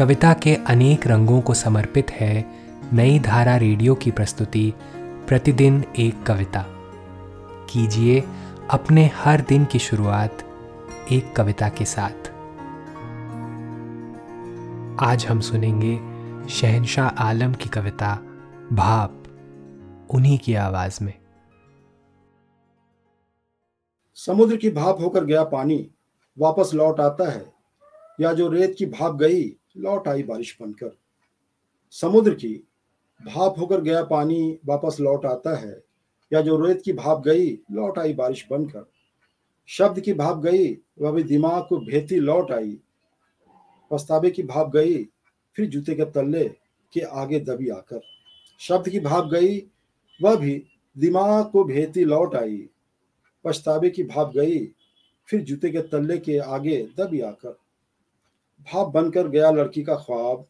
कविता के अनेक रंगों को समर्पित है नई धारा रेडियो की प्रस्तुति, प्रतिदिन एक कविता। कीजिए अपने हर दिन की शुरुआत एक कविता के साथ। आज हम सुनेंगे शहनशाह आलम की कविता, भाप, उन्हीं की आवाज़ में। समुद्र की भाप होकर गया पानी, वापस लौट आता है। या जो रेत की भाप गई लौट आई बारिश बनकर। समुद्र की भाप होकर गया, पानी वापस लौट आता है। या जो रेत की भाप गई, लौट आई बारिश बनकर। शब्द की भाप गई, वह भी दिमाग को भेती लौट आई। पछतावे की भाप गई, फिर जूते के तल्ले के आगे दबी आकर। शब्द की भाप गई, वह भी दिमाग को भेती लौट आई। पछतावे की भाप गई, फिर जूते के तल्ले के आगे दबी आकर। भाप बनकर गया लड़की का ख्वाब,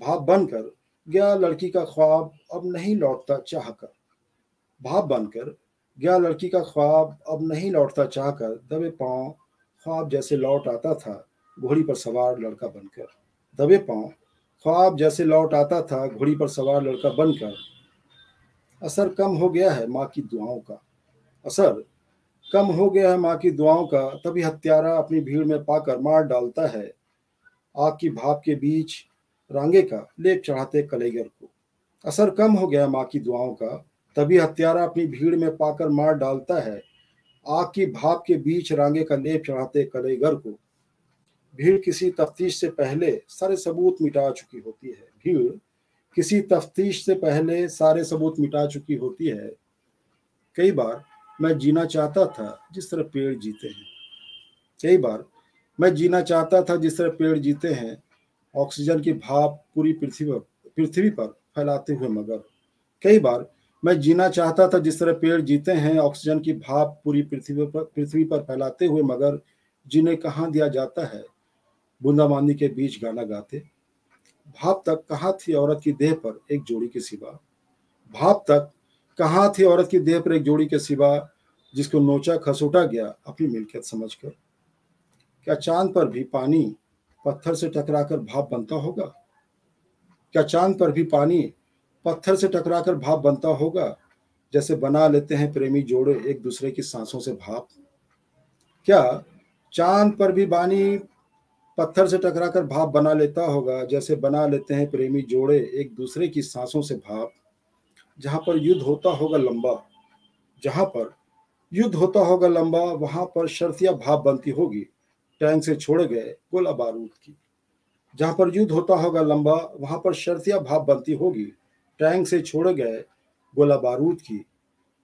भाप बनकर गया लड़की का ख्वाब, अब नहीं लौटता चाह कर भाप बनकर गया लड़की का ख्वाब, अब नहीं लौटता चाह कर दबे पाँव, ख्वाब जैसे लौट आता था, घोड़ी पर सवार लड़का बनकर। दबे पाँव, ख्वाब जैसे लौट आता था, घोड़ी पर सवार लड़का बनकर। असर कम हो गया है माँ की दुआओं का। असर कम हो गया है माँ की दुआओं का, तभी हत्यारा अपनी भीड़ में पाकर मार डालता है। आग की भाप के बीच रांगे का लेप चढ़ाते कलेगर को। असर कम हो गया माँ की दुआओं का, तभी हत्यारा अपनी भीड़ में पाकर मार डालता है। आग की भाप के बीच रांगे का लेप चढ़ाते कलेगर को। भीड़ किसी तफ्तीश से पहले सारे सबूत मिटा चुकी होती है। भीड़ किसी तफ्तीश से पहले सारे सबूत मिटा चुकी होती है। कई बार मैं जीना चाहता था जिस तरह पेड़ जीते हैं। कई बार मैं जीना चाहता था जिस तरह पेड़ जीते हैं, ऑक्सीजन की भाप पूरी पृथ्वी पर पृथ्वी पर फैलाते हुए मगर। कई बार मैं जीना चाहता था जिस तरह पेड़ जीते हैं, ऑक्सीजन की भाप पूरी पृथ्वी पर पृथ्वी पर फैलाते हुए मगर जिन्हें कहाँ दिया जाता है? बूंदाबांदी के बीच गाना गाते। भाप तक कहाँ थी औरत की देह पर एक जोड़ी के सिवा? भाप तक कहाँ थी औरत की देह पर एक जोड़ी के सिवा, जिसको नोचा खसोटा गया अपनी मिल्कियत समझकर? क्या चाँद पर भी पानी पत्थर से टकराकर भाप बनता होगा? क्या चाँद पर भी पानी पत्थर से टकराकर भाप बनता होगा? जैसे बना लेते हैं प्रेमी जोड़े एक दूसरे की सांसों से भाप। क्या चाँद पर भी पानी पत्थर से टकराकर भाप बना लेता होगा? जैसे बना लेते हैं प्रेमी जोड़े एक दूसरे की सांसों से भाप। जहाँ पर युद्ध होता होगा लंबा, जहाँ पर युद्ध होता होगा लंबा, वहाँ पर शर्तिया भाप बनती होगी। टैंक से छोड़े गए गोला बारूद की। जहाँ पर युद्ध होता होगा लंबा, वहाँ पर शर्तिया भाप बनती होगी। टैंक से छोड़े गए गोला बारूद की।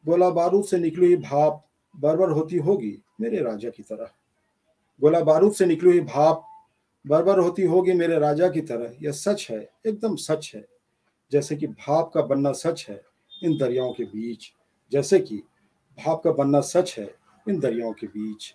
गोला बारूद से निकली हुई भाप बर्बर होती होगी मेरे राजा की तरह। गोला बारूद से निकली हुई भाप बर्बर होती होगी मेरे राजा की तरह। यह सच है, एकदम सच है। जैसे कि भाप का बनना सच है इन दरियाओं के बीच। जैसे कि भाप का बनना सच है इन दरियाओं के बीच।